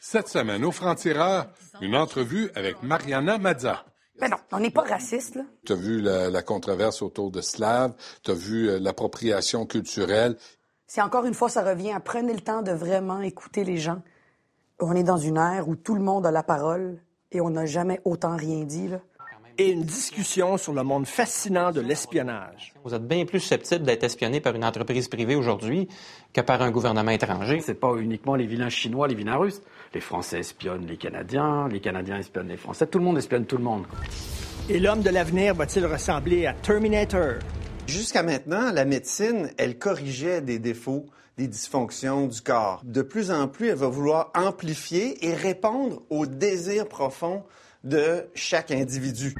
Cette semaine, au Franc-Tireur, une entrevue avec Mariana Mazza. Ben non, on n'est pas raciste, là. Tu as vu la, la controverse autour de Slav, tu as vu euh, l'appropriation culturelle. C'est encore une fois, ça revient à prenez le temps de vraiment écouter les gens. On est dans une ère où tout le monde a la parole et on n'a jamais autant rien dit, là. Et une discussion sur le monde fascinant de l'espionnage. Vous êtes bien plus susceptible d'être espionné par une entreprise privée aujourd'hui que par un gouvernement étranger. C'est pas uniquement les vilains chinois, les vilains russes. Les Français espionnent les Canadiens, les Canadiens espionnent les Français. Tout le monde espionne tout le monde. Et l'homme de l'avenir va-t-il ressembler à Terminator? Jusqu'à maintenant, la médecine, elle corrigeait des défauts, des dysfonctions du corps. De plus en plus, elle va vouloir amplifier et répondre aux désirs profonds de chaque individu.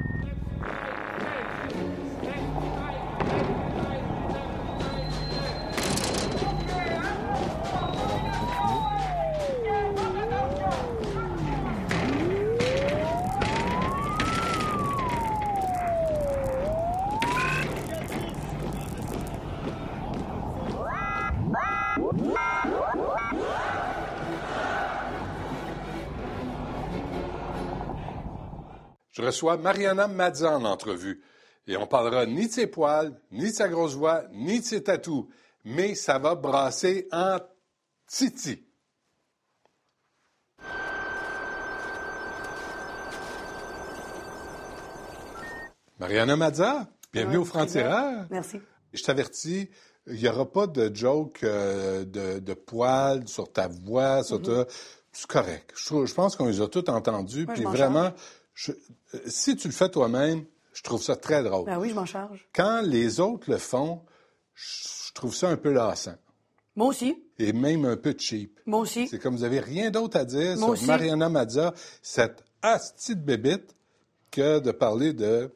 Je reçois Mariana Mazza en entrevue. Et on parlera ni de ses poils, ni de sa grosse voix, ni de ses tatous. Mais ça va brasser en titi. Mariana Mazza, bienvenue Ouais, au Franc-Tireur. Merci. Je t'avertis, il n'y aura pas de joke euh, de, de poils sur ta voix, sur ta... C'est correct. Je, pense qu'on les a tous entendus. Puis m'en vraiment, je- euh, si tu le fais toi-même, je trouve ça très drôle. Ben oui, je m'en charge. Quand les autres le font, je trouve ça un peu lassant. Moi aussi. Et même un peu cheap. Moi aussi. C'est comme vous avez rien d'autre à dire Moi sur aussi. Mariana Mazza, cette hostie de bébite, que de parler de...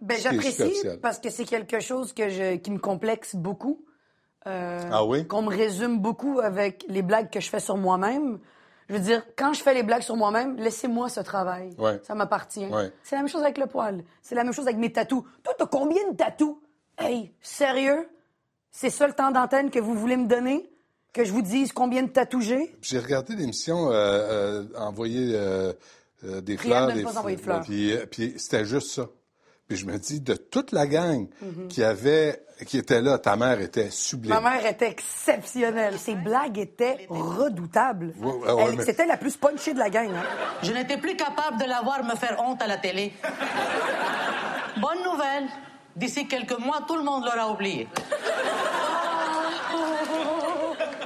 Ben, j'apprécie parce que c'est quelque chose que je, qui me complexe beaucoup. Euh, Ah oui? Qu'on me résume beaucoup avec les blagues que je fais sur moi-même. Je veux dire, quand je fais les blagues sur moi-même, laissez-moi ce travail. Ouais. Ça m'appartient. Ouais. C'est la même chose avec le poil. C'est la même chose avec mes tatous. Toi, t'as combien de tatous? Hey, sérieux? C'est ça le temps d'antenne que vous voulez me donner? Que je vous dise combien de tatous j'ai? J'ai regardé l'émission euh, euh, envoyer euh, euh, des fleurs. de ne des pas envoyer de fleurs. Puis, euh, puis c'était juste ça. Puis je me dis, de toute la gang qui avait, qui était là, ta mère était sublime. Ma mère était exceptionnelle. Ses blagues étaient redoutables. Ouais, ouais, ouais, Elle- mais- C'était la plus punchée de la gang. hein. Je n'étais plus capable de la voir me faire honte à la télé. Bonne nouvelle. D'ici quelques mois, tout le monde l'aura oublié.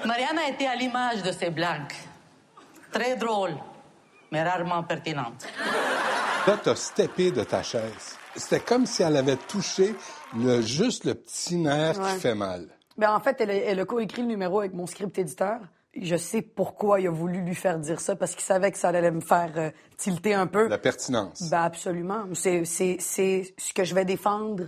Mariana était à l'image de ces blagues. Très drôle, mais rarement pertinente. Là, t'as steppé de ta chaise. C'était comme si elle avait touché le, juste le petit nerf Ouais. qui fait mal. Ben, en fait, elle, a- elle a coécrit le numéro avec mon script éditeur. Je sais pourquoi il a voulu lui faire dire ça, parce qu'il savait que ça allait me faire euh, tilter un peu. La pertinence. Ben, absolument. C'est, ce que je vais défendre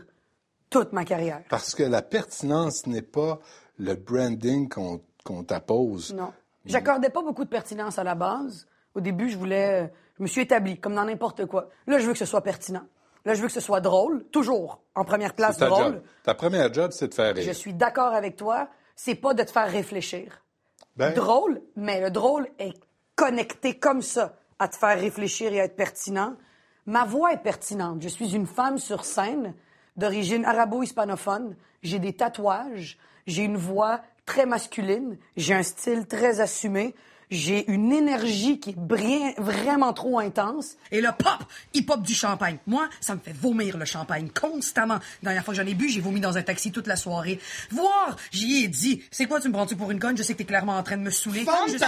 toute ma carrière. Parce que la pertinence n'est pas le branding qu'on qu'on t'appose. Non. J'accordais pas beaucoup de pertinence à la base. Au début, je voulais. euh, Je me suis établi, comme dans n'importe quoi. Là, je veux que ce soit pertinent. Là, je veux que ce soit drôle, toujours en première place ta drôle. job. Ta première job, c'est de faire rire. Je suis d'accord avec toi. C'est pas de te faire réfléchir. Ben, Drôle, mais le drôle est connecté comme ça à te faire réfléchir et à être pertinent. Ma voix est pertinente. Je suis une femme sur scène d'origine arabo-hispanophone. J'ai des tatouages. J'ai une voix très masculine. J'ai un style très assumé. J'ai une énergie qui est bri- vraiment trop intense. Et le pop, il pop du champagne. Moi, ça me fait vomir le champagne constamment. La dernière fois que j'en ai bu, j'ai vomi dans un taxi toute la soirée. Voir, j'y ai dit. C'est quoi, tu me prends-tu pour une conne? Je sais que t'es clairement en train de me saouler. Je suis-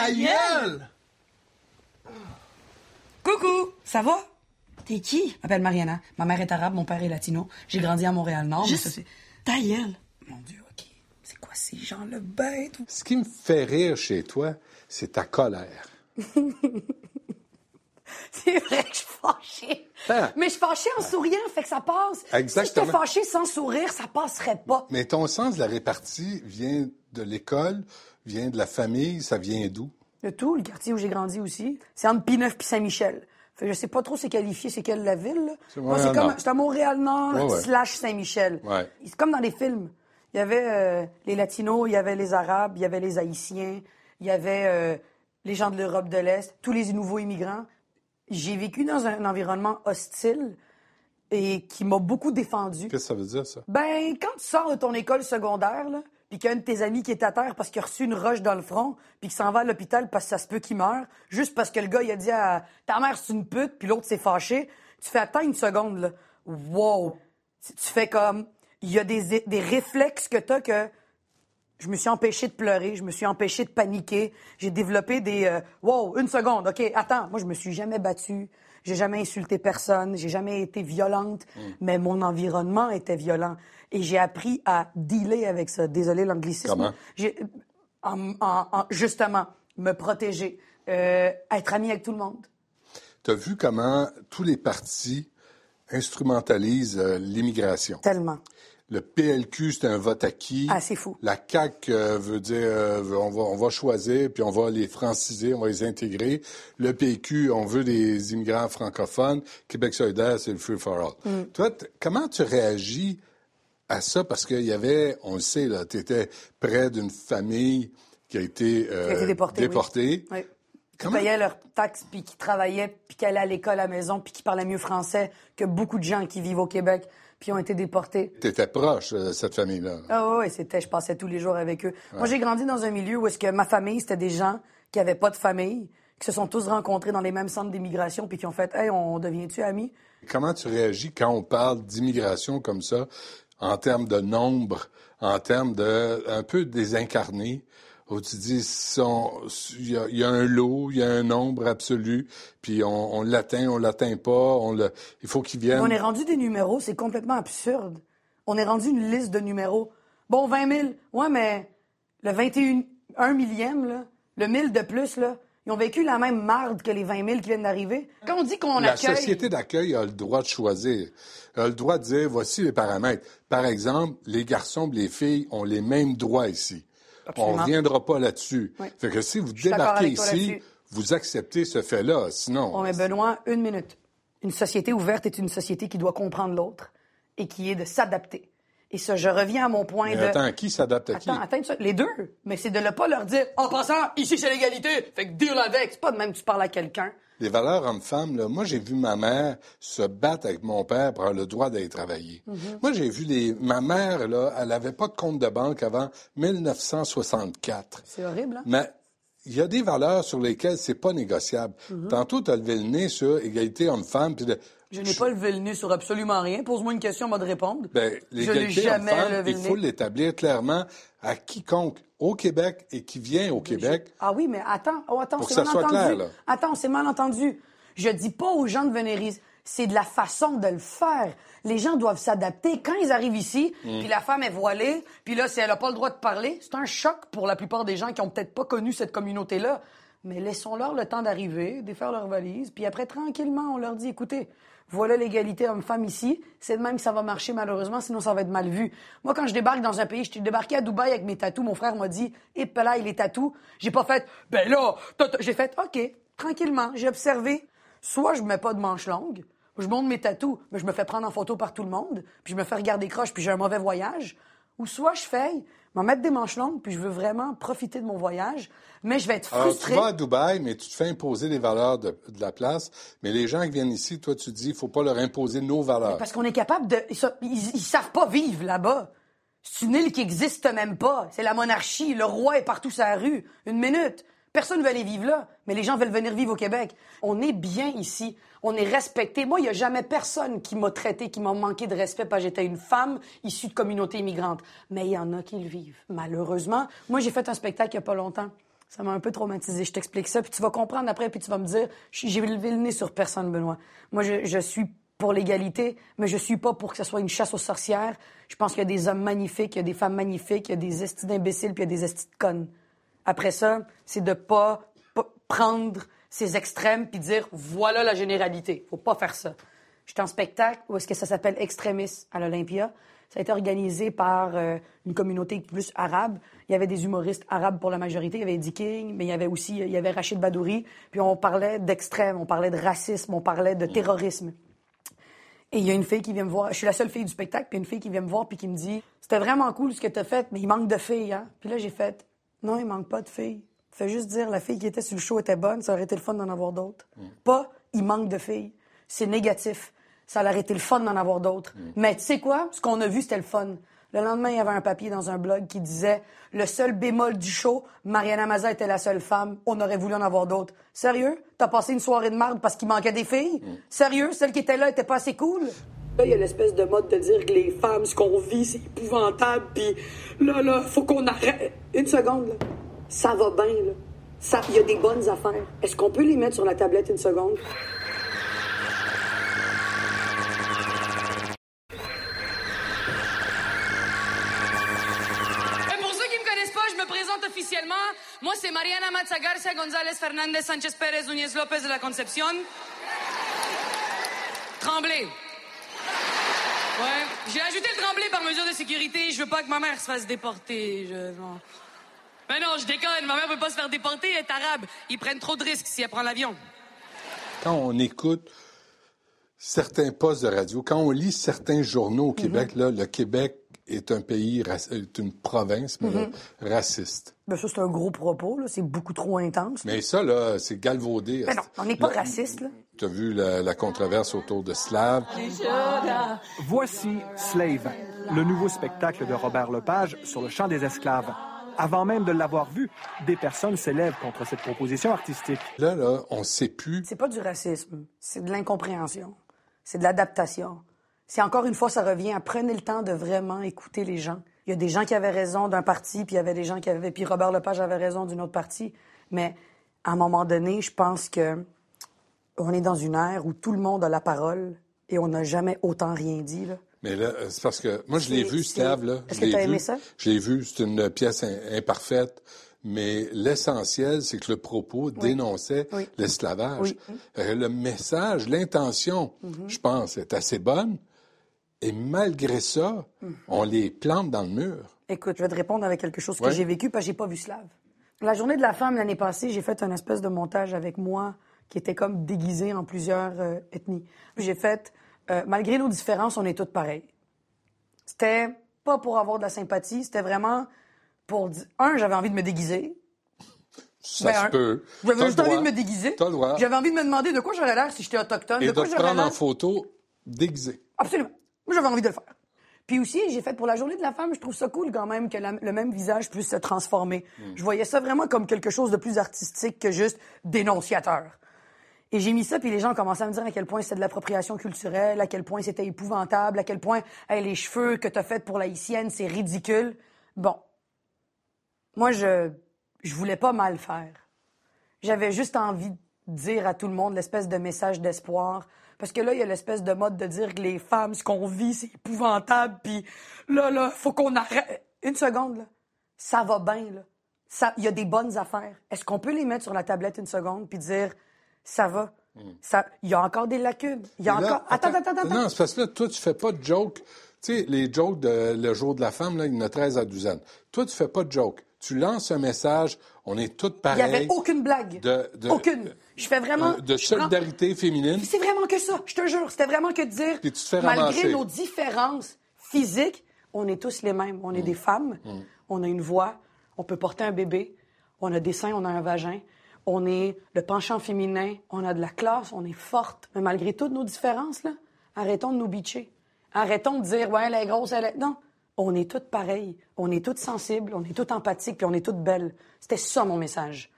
Coucou, ça va? T'es qui? Je m'appelle Mariana. Ma mère est arabe, mon père est latino. J'ai grandi à Montréal-Nord. mais Juste ça, c'est- ta gueule. Mon Dieu, OK. C'est quoi ces gens-là bêtes? Ce qui me fait rire chez toi, c'est ta colère. C'est vrai que je suis fâchée. Ah. Mais je suis fâchée en souriant, fait que ça passe. Exactement. Si j'étais fâchée sans sourire, ça passerait pas. Mais ton sens de la répartie vient de l'école, vient de la famille, ça vient d'où? De tout, le quartier où j'ai grandi aussi. C'est entre Pineuf puis Saint-Michel. Fait que je sais pas trop c'est qualifié, c'est quelle la ville. C'est comme, c'est à Montréal-Nord Ouais, ouais. slash Saint-Michel. Ouais. C'est comme dans les films. Il y avait euh, les Latinos, il y avait les Arabes, il y avait les Haïtiens, il y avait euh, les gens de l'Europe de l'Est, tous les nouveaux immigrants. J'ai vécu dans un environnement hostile et qui m'a beaucoup défendu. Qu'est-ce que ça veut dire, ça? Ben, quand tu sors de ton école secondaire, là, puis qu'il y a un de tes amis qui est à terre parce qu'il a reçu une roche dans le front, puis qu'il s'en va à l'hôpital parce que ça se peut qu'il meure, juste parce que le gars, il a dit à ta mère, c'est une pute, puis l'autre s'est fâché, tu fais attends une seconde, là. Wow! Tu fais comme. Il y a des, des réflexes que t'as que. Je me suis empêché de pleurer, je me suis empêché de paniquer, j'ai développé des. euh, wow, une seconde, OK, attends, moi, je me suis jamais battue. J'ai jamais insulté personne, j'ai jamais été violente, mais mon environnement était violent. Et j'ai appris à dealer avec ça. Désolé l'anglicisme. Comment? J'ai- en- en- en- justement, me protéger, euh, être ami avec tout le monde. Tu as vu comment tous les partis instrumentalisent euh, l'immigration? Tellement. Le PLQ, c'est un vote acquis. Ah, c'est fou. La CAQ euh, veut dire euh, on, va, on va choisir, puis on va les franciser, on va les intégrer. Le PQ, on veut des immigrants francophones. Québec solidaire, c'est le free for all. Mm. Toi, comment tu réagis à ça? Parce qu'il y avait, on le sait, tu étais près d'une famille qui a été, euh, Qui a été déportée, oui. déportée. Oui. Qui Comment- payaient leurs taxes, puis qui travaillaient, puis qui allaient à l'école à la maison, puis qui parlaient mieux français que beaucoup de gens qui vivent au Québec, puis ont été déportés. Tu étais proche euh, de cette famille-là. Ah oui, oui, c'était, je passais tous les jours avec eux. Moi, j'ai grandi dans un milieu où est-ce que ma famille, c'était des gens qui avaient pas de famille, qui se sont tous rencontrés dans les mêmes centres d'immigration, puis qui ont fait, hey, on devient-tu amis? Comment tu réagis quand on parle d'immigration comme ça, en termes de nombre, en termes de un peu désincarné, où tu dis il y, a- il y a un lot, il y a un nombre absolu, puis on, l'atteint, on l'atteint pas, on le, il faut qu'ils viennent. On est rendu des numéros, c'est complètement absurde. On est rendu une liste de numéros. Bon, 20 000. Ouais, mais le 21 un millième, là, le 1000 de plus, là, ils ont vécu la même marde que les 20 000 qui viennent d'arriver. Quand on dit qu'on La accueille... société d'accueil a le droit de choisir. A le droit de dire, voici les paramètres. Par exemple, les garçons et les filles ont les mêmes droits ici. Absolument. On ne reviendra pas là-dessus. Oui. Fait que si vous débarquez ici, vous acceptez ce fait-là. Sinon, On met Benoît une minute. Une société ouverte est une société qui doit comprendre l'autre et qui est de s'adapter. Et ça, je reviens à mon point Mais de... attends, qui s'adapte à qui? Attends. Les deux. Mais c'est de ne pas leur dire, en passant, ici c'est l'égalité, fait que deal avec. C'est pas de même que tu parles à quelqu'un. Les valeurs hommes-femmes, là, moi, j'ai vu ma mère se battre avec mon père pour avoir le droit d'aller travailler. Mm-hmm. Moi, j'ai vu les... Ma mère, là, elle n'avait pas de compte de banque avant 1964. C'est horrible, hein? Mais il y a des valeurs sur lesquelles c'est pas négociable. Mm-hmm. Tantôt, tu as levé le nez sur égalité homme-femme, puis de- Je n'ai pas levé le nez sur absolument rien. Pose-moi une question, on va te répondre. ben, je n'ai l'égalité homme-femme, il faut l'établir clairement à quiconque au Québec et qui vient au Québec. Ah oui, mais attends, oh, attends, c'est mal entendu. clair, là. Attends, c'est mal entendu. Je dis pas aux gens de venir. C'est de la façon de le faire. Les gens doivent s'adapter. Quand ils arrivent ici, Mm. puis la femme est voilée, puis là, si elle n'a pas le droit de parler, c'est un choc pour la plupart des gens qui ont peut-être pas connu cette communauté-là. Mais laissons-leur le temps d'arriver, défaire leur valise, puis après, tranquillement, on leur dit, écoutez, voilà l'égalité homme-femme ici. C'est de même que ça va marcher, malheureusement, sinon ça va être mal vu. Moi, quand je débarque dans un pays, je suis débarqué à Dubaï avec mes tatous. Mon frère m'a dit, et là, il est tatou. J'ai pas fait, ben là, j'ai fait, OK, tranquillement. J'ai observé. Soit je mets pas de manches longues, je monte mes tatous, mais je me fais prendre en photo par tout le monde, puis je me fais regarder croche, puis j'ai un mauvais voyage. Ou soit je fais, m'en mettre des manches longues, puis je veux vraiment profiter de mon voyage, mais je vais être Alors, tu frustré. vas à Dubaï, mais tu te fais imposer les valeurs de, de la place. Mais les gens qui viennent ici, toi, tu dis, il faut pas leur imposer nos valeurs. Parce qu'on est capable de. Ils- ils savent pas vivre là-bas. C'est une île qui existe même pas. C'est la monarchie. Le roi est partout sur la rue. Une minute. Personne ne veut aller vivre là, mais les gens veulent venir vivre au Québec. On est bien ici. On est respecté. Moi, il n'y a jamais personne qui m'a traité, qui m'a manqué de respect parce que j'étais une femme issue de communauté immigrante. Mais il y en a qui le vivent, malheureusement. Moi, j'ai fait un spectacle il n'y a pas longtemps. Ça m'a un peu traumatisé. Je t'explique ça, puis tu vas comprendre après, puis tu vas me dire, j'ai levé le nez sur personne, Benoît. Moi, je, je suis pour l'égalité, mais je suis pas pour que ce soit une chasse aux sorcières. Je pense qu'il y a des hommes magnifiques, il y a des femmes magnifiques, il y a des estis d'imbéciles, puis il y a des estis de connes. Après ça, c'est de pas, pas prendre ces extrêmes puis dire voilà la généralité. Faut pas faire ça. J'étais en spectacle où est-ce que ça s'appelle Extremis à l'Olympia. Ça a été organisé par euh, une communauté plus arabe. Il y avait des humoristes arabes pour la majorité. Il y avait Eddie King, mais il y avait aussi il y avait Rachid Badouri. Puis on parlait d'extrême, on parlait de racisme, on parlait de terrorisme. Et il y a une fille qui vient me voir. Je suis la seule fille du spectacle, puis il une fille qui vient me voir puis qui me dit C'était vraiment cool ce que tu as fait, mais il manque de filles, hein? Puis là, j'ai fait Non, il manque pas de filles. Fais juste dire la fille qui était sur le show était bonne, ça aurait été le fun d'en avoir d'autres. Pas il manque de filles. C'est négatif. Ça aurait été le fun d'en avoir d'autres. Mais tu sais quoi? Ce qu'on a vu, c'était le fun. Le lendemain, il y avait un papier dans un blog qui disait le seul bémol du show, Mariana Maza était la seule femme. On aurait voulu en avoir d'autres. Sérieux? T'as passé une soirée de marde parce qu'il manquait des filles? Sérieux? Celle qui était là était pas assez cool? Il y a l'espèce de mode de dire que les femmes, ce qu'on vit, c'est épouvantable, puis là, là, faut qu'on arrête. Une seconde. Ça va bien, là. Ça, il y a des bonnes affaires. Est-ce qu'on peut les mettre sur la tablette une seconde? Et pour ceux qui me connaissent pas, je me présente officiellement. Moi, c'est Mariana Matza Garcia González Fernández Sánchez Pérez Núñez López de la Concepción. Tremblay. Ouais. J'ai ajouté le tremblay par mesure de sécurité. Je veux pas que ma mère se fasse déporter. Je... non. Mais non, je déconne. Ma mère veut pas se faire déporter. Elle est arabe. Ils prennent trop de risques si elle prend l'avion. Quand on écoute certains postes de radio, quand on lit certains journaux Mhm. au Québec, là, le Québec est un pays, est une province mais là, Mhm. raciste. Ben, ça, c'est un gros propos, là. C'est beaucoup trop intense. Mais ça, là, c'est galvaudé. Ben non, on n'est pas raciste, là. Tu as vu la, la controverse autour de Slav. Voici Slave, le nouveau spectacle de Robert Lepage sur le chant des esclaves. Avant même de l'avoir vu, des personnes s'élèvent contre cette proposition artistique. Là, là, on sait plus. C'est pas du racisme, c'est de l'incompréhension, c'est de l'adaptation. C'est encore une fois, ça revient à prenez le temps de vraiment écouter les gens. Il y a des gens qui avaient raison d'un parti, puis il y avait des gens qui avaient, puis Robert Lepage avait raison d'une autre partie. Mais à un moment donné, je pense que on est dans une ère où tout le monde a la parole et on n'a jamais autant rien dit. Là. Mais là, c'est parce que moi, je l'ai vu, Slav, là. Est-ce que t'as vu. aimé ça? Je l'ai vu. C'est une pièce im- imparfaite. Mais l'essentiel, c'est que le propos dénonçait Oui. l'esclavage. Oui. Euh, Le message, l'intention, Mhm. je pense, est assez bonne. Et malgré ça, Mhm. on les plante dans le mur. Écoute, je vais te répondre avec quelque chose que Ouais. j'ai vécu parce que j'ai pas vu Slav. La journée de la femme l'année passée, j'ai fait un espèce de montage avec moi qui était comme déguisé en plusieurs euh, ethnies. J'ai fait, euh, malgré nos différences, on est toutes pareilles. C'était pas pour avoir de la sympathie, c'était vraiment pour dire, un, j'avais envie de me déguiser. Ça Ben, se un, peut. J'avais juste envie de me déguiser. J'avais envie de me demander de quoi j'aurais l'air si j'étais autochtone. Et de de quoi j'aurais prendre en photo déguisé. Absolument. Moi, j'avais envie de le faire. Puis aussi, j'ai fait pour la journée de la femme, je trouve ça cool quand même que la- le même visage puisse se transformer. Je voyais ça vraiment comme quelque chose de plus artistique que juste dénonciateur. Et j'ai mis ça, puis les gens commencé à me dire à quel point c'était de l'appropriation culturelle, à quel point c'était épouvantable, à quel point hey, les cheveux que t'as fait pour la haïtienne, c'est ridicule. Bon. Moi, je, je voulais pas mal faire. J'avais juste envie de dire à tout le monde l'espèce de message d'espoir. Parce que là, il y a l'espèce de mode de dire que les femmes, ce qu'on vit, c'est épouvantable. Puis là, là, faut qu'on arrête. Une seconde, là. Ça va bien, là. Ça, il y a des bonnes affaires. Est-ce qu'on peut les mettre sur la tablette une seconde puis dire, ça va? Ça, il y a encore des lacunes. Il y a là, encore. Attends, attends, attends, attends. Non, c'est parce que là, toi, tu fais pas de joke. Tu sais, les jokes de le jour de la femme, là, il y en a 13 à 12 ans. Toi, tu fais pas de joke. Tu lances un message, on est toutes Il pareilles. n'y avait aucune blague. de- de- aucune. Je fais vraiment. de prends- solidarité féminine. C'est vraiment que ça, je te jure. C'était vraiment que de dire, Puis tu te fais malgré ramasser. nos différences physiques, on est tous les mêmes. On est Mm. des femmes, on a une voix, on peut porter un bébé, on a des seins, on a un vagin, on est le penchant féminin, on a de la classe, on est forte. Mais malgré toutes nos différences, là, arrêtons de nous bitcher. Arrêtons de dire, ouais, elle est grosse, elle est... Non, on est toutes pareilles. On est toutes sensibles, on est toutes empathiques, puis on est toutes belles. C'était ça mon message.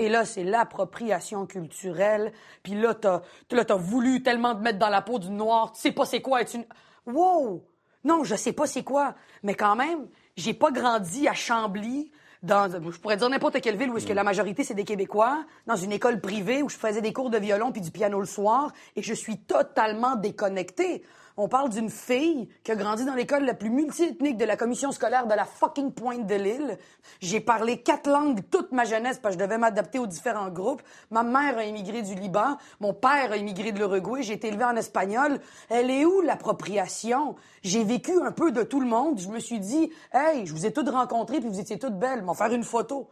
Et là, c'est l'appropriation culturelle. Puis là, t'as, là, t'as voulu tellement te mettre dans la peau du noir. Tu sais pas c'est quoi être une... Wow! Non, je sais pas c'est quoi. Mais quand même, j'ai pas grandi à Chambly, dans, je pourrais dire n'importe quelle ville où est-ce que la majorité c'est des Québécois, dans une école privée où je faisais des cours de violon puis du piano le soir, et je suis totalement déconnectée. On parle d'une fille qui a grandi dans l'école la plus multiethnique de la commission scolaire de la fucking Pointe de l'île. J'ai parlé quatre langues toute ma jeunesse parce que je devais m'adapter aux différents groupes. Ma mère a immigré du Liban, mon père a immigré de l'Uruguay, j'ai été élevé en espagnol. Elle est où l'appropriation? J'ai vécu un peu de tout le monde. Je me suis dit, hey, je vous ai toutes rencontrées puis vous étiez toutes belles, m'en faire une photo.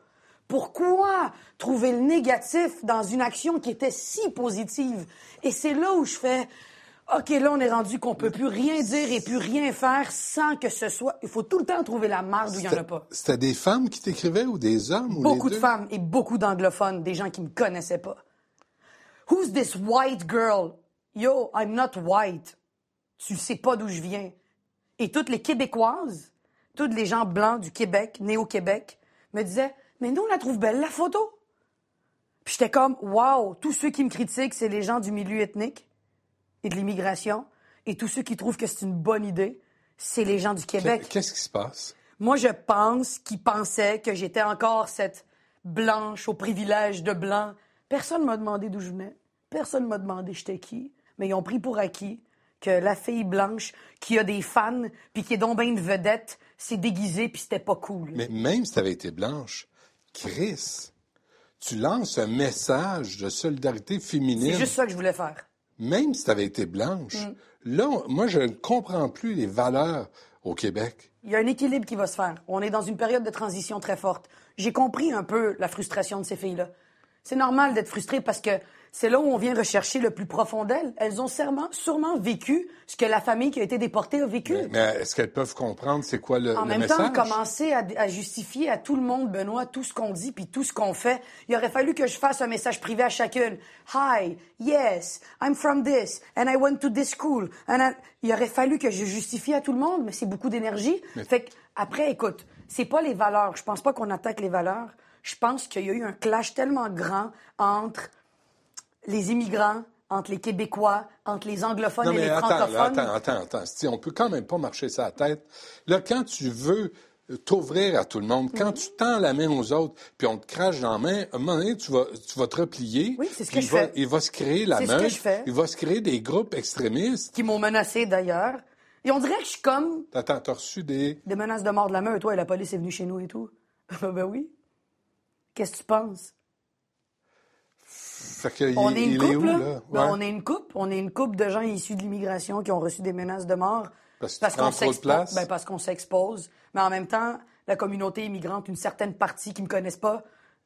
Pourquoi trouver le négatif dans une action qui était si positive? Et c'est là où je fais, OK, là, on est rendu qu'on peut plus rien dire et plus rien faire sans que ce soit. Il faut tout le temps trouver la marde où il n'y en a pas. C'était des femmes qui t'écrivaient ou des hommes? Ou Beaucoup les de femmes et beaucoup d'anglophones, des gens qui me connaissaient pas. Who's this white girl? Yo, I'm not white. Tu sais pas d'où je viens. Et toutes les Québécoises, tous les gens blancs du Québec, nés au Québec, me disaient, mais nous, on la trouve belle, la photo. Puis j'étais comme, wow, tous ceux qui me critiquent, c'est les gens du milieu ethnique et de l'immigration. Et tous ceux qui trouvent que c'est une bonne idée, c'est les gens du Québec. Qu'est-ce qui se passe? Moi, je pense qu'ils pensaient que j'étais encore cette blanche au privilège de blanc. Personne m'a demandé d'où je venais. Personne m'a demandé j'étais qui. Mais ils ont pris pour acquis que la fille blanche qui a des fans puis qui est donc bien une vedette s'est déguisée puis c'était pas cool. Mais même si tu avais été blanche, Chris, tu lances un message de solidarité féminine. C'est juste ça que je voulais faire. Même si tu avais été blanche. Mm. Là, on- moi, je ne comprends plus les valeurs au Québec. Il y a un équilibre qui va se faire. On est dans une période de transition très forte. J'ai compris un peu la frustration de ces filles-là. C'est normal d'être frustré parce que c'est là où on vient rechercher le plus profond d'elles. Elles ont sûrement, sûrement vécu ce que la famille qui a été déportée a vécu. Mais est-ce qu'elles peuvent comprendre c'est quoi le, En le même message? temps, commencer à, à justifier à tout le monde, Benoît, tout ce qu'on dit puis tout ce qu'on fait. Il aurait fallu que je fasse un message privé à chacune. Hi, yes, I'm from this, and I went to this school. And I- Il aurait fallu que je justifie à tout le monde, mais c'est beaucoup d'énergie. Fait que, après, écoute, c'est pas les valeurs. Je pense pas qu'on attaque les valeurs. Je pense qu'il y a eu un clash tellement grand entre les immigrants, entre les Québécois, entre les anglophones Non, et mais les attends, là, francophones. attends, attends, attends. Si, on peut quand même pas marcher ça à la tête. Là, quand tu veux t'ouvrir à tout le monde, quand tu tends la main aux autres, puis on te crache dans la main, à un moment donné, tu vas, tu vas te replier. Oui, c'est ce que il je va, fais. Il va se créer la C'est ce que meute. je fais. Il va se créer des groupes extrémistes. qui m'ont menacé d'ailleurs. Et on dirait que je suis comme Attends, t'as reçu des... des menaces de mort de la meute. Toi, et la police est venue chez nous et tout. ben oui. Qu'est-ce que tu penses? Fait On est une est où, là? Ben, Ouais. on est une couple. On est une couple de gens issus de l'immigration qui ont reçu des menaces de mort. Parce qu'on? Ben, parce qu'on s'expose. Mais en même temps, la communauté immigrante, une certaine partie qui me connaissent pas,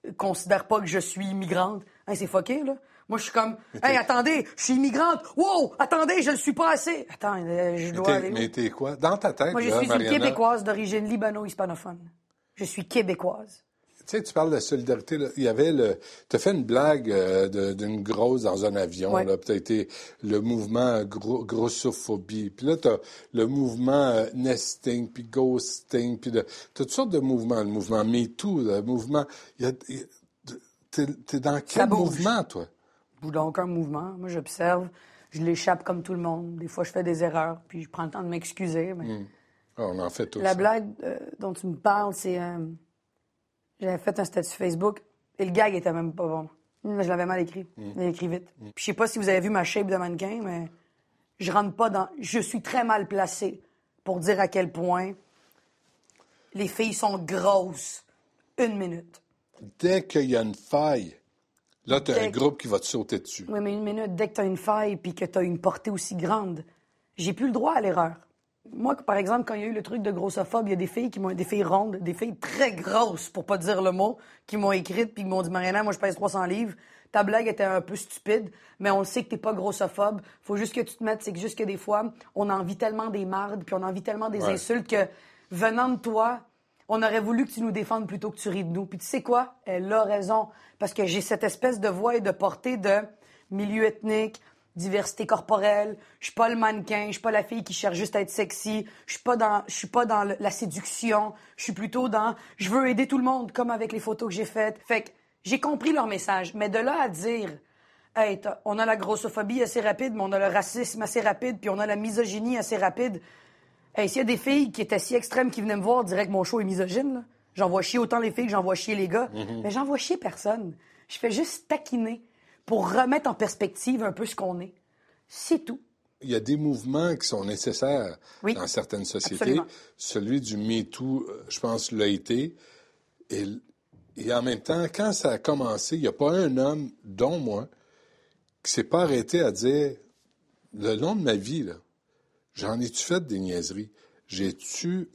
euh, considère pas que je suis immigrante. Hein, c'est fucké, là. Moi, je suis comme, hey, attendez, je suis immigrante. Wow, attendez, je le suis pas assez. Attends, euh, je dois aller où? Mais t'es quoi? Dans ta tête, Moi, je là, suis une Québécoise d'origine libano-hispanophone. Je suis québécoise. Tu sais, tu parles de solidarité. Là. Il y avait le. Tu as fait une blague euh, d'une grosse dans un avion. Ouais. Là, puis été le mouvement gro- grossophobie. Puis là, tu as le mouvement euh, nesting, puis ghosting, puis de. Toutes sortes de mouvements. Le mouvement MeToo, le mouvement. il y a- T'es t'es dans quel mouvement, toi? Ou dans aucun mouvement. Moi, j'observe. Je l'échappe comme tout le monde. Des fois, je fais des erreurs, puis je prends le temps de m'excuser. mais- Ah, on en fait tous. La blague euh, dont tu me parles, c'est. J'avais fait un statut Facebook et le gag était même pas bon. Mais je l'avais mal écrit. Je l'ai écrit vite. Puis je sais pas si vous avez vu ma shape de mannequin, mais je rentre pas dans. Je suis très mal placé pour dire à quel point les filles sont grosses. Une minute. Dès qu'il y a une faille, là, tu as un groupe qui va te sauter dessus. Oui, mais une minute, dès que tu as une faille puis que tu as une portée aussi grande, j'ai plus le droit à l'erreur. Moi, par exemple, quand il y a eu le truc de grossophobe, il y a des filles qui m'ont des filles rondes, des filles très grosses, pour pas dire le mot, qui m'ont écrite puis qui m'ont dit Mariana, moi je pèse 300 livres. Ta blague était un peu stupide, mais on le sait que t'es pas grossophobe. Faut juste que tu te mettes, c'est que juste que des fois, on en vit tellement des mardes, puis on en vit tellement des Ouais. insultes que venant de toi, on aurait voulu que tu nous défendes plutôt que tu ris de nous. Puis tu sais quoi? Elle a raison. Parce que j'ai cette espèce de voix et de portée de milieu ethnique, diversité corporelle. Je suis pas le mannequin. Je suis pas la fille qui cherche juste à être sexy. Je suis pas dans, je suis pas dans la séduction. Je suis plutôt dans, je veux aider tout le monde, comme avec les photos que j'ai faites. Fait que j'ai compris leur message. Mais de là à dire, Hey, on a la grossophobie assez rapide, mais on a le racisme assez rapide, puis on a la misogynie assez rapide. Hey, s'il y a des filles qui étaient si extrêmes qui venaient me voir, diraient que mon show est misogyne. J'envoie chier autant les filles que j'envoie chier les gars. Mais j'envoie chier personne. Je fais juste taquiner pour remettre en perspective un peu ce qu'on est. C'est tout. Il y a des mouvements qui sont nécessaires Oui, dans certaines sociétés. absolument. Celui du MeToo, euh, je pense, l'a été. Et, et en même temps, quand ça a commencé, il n'y a pas un homme, dont moi, qui s'est pas arrêté à dire, le long de ma vie, là, j'en ai-tu fait des niaiseries? J'ai-tu...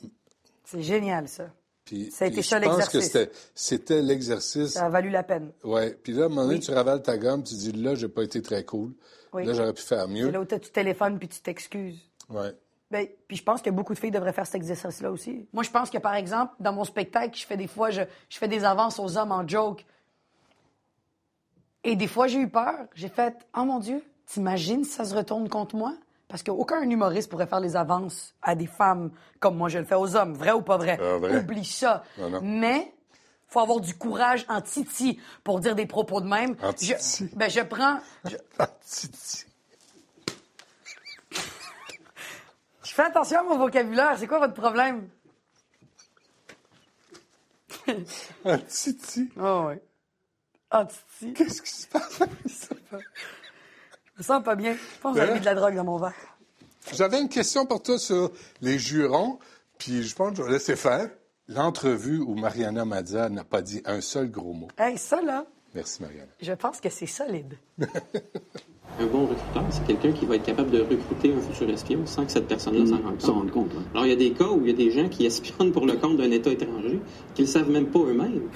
C'est génial, ça. Puis, Ça a été ça, je pense que l'exercice. c'était- l'exercice. Ça a valu la peine. Ouais. Puis là, à un moment donné, Oui. tu ravales ta gomme, tu dis là, j'ai pas été très cool. Oui. Là, j'aurais pu faire C'est mieux. là où tu téléphones puis tu t'excuses. Ouais. Ben, puis je pense que beaucoup de filles devraient faire cet exercice-là aussi. Moi, je pense que, par exemple, dans mon spectacle, je fais des fois, je, je fais des avances aux hommes en joke. Et des fois, j'ai eu peur. J'ai fait, oh mon Dieu, t'imagines si ça se retourne contre moi? Parce qu'aucun humoriste pourrait faire les avances à des femmes comme moi je le fais aux hommes. Vrai ou pas vrai? Vrai. Oublie ça. Non, non. Mais faut avoir du courage en titi pour dire des propos de même. En Je- titi. ben, je prends... Je, Titi. je fais attention à mon vocabulaire. C'est quoi votre problème? Ah, Titi. Ah oui. Ah, Titi. Qu'est-ce qui se passe? Je me sens pas bien. Je pense que j'ai Hein? mis de la drogue dans mon verre. J'avais une question pour toi sur les jurons, puis je pense que je vais laisser faire. L'entrevue où Mariana Mazza n'a pas dit un seul gros mot. Hey, ça, là, Merci, Mariana. je pense que c'est solide. Un bon recruteur, c'est quelqu'un qui va être capable de recruter un futur espion sans que cette personne-là s'en rende compte. rendre compte. ouais. Alors, il y a des cas où il y a des gens qui espionnent pour le compte d'un État étranger qu'ils ne savent même pas eux-mêmes.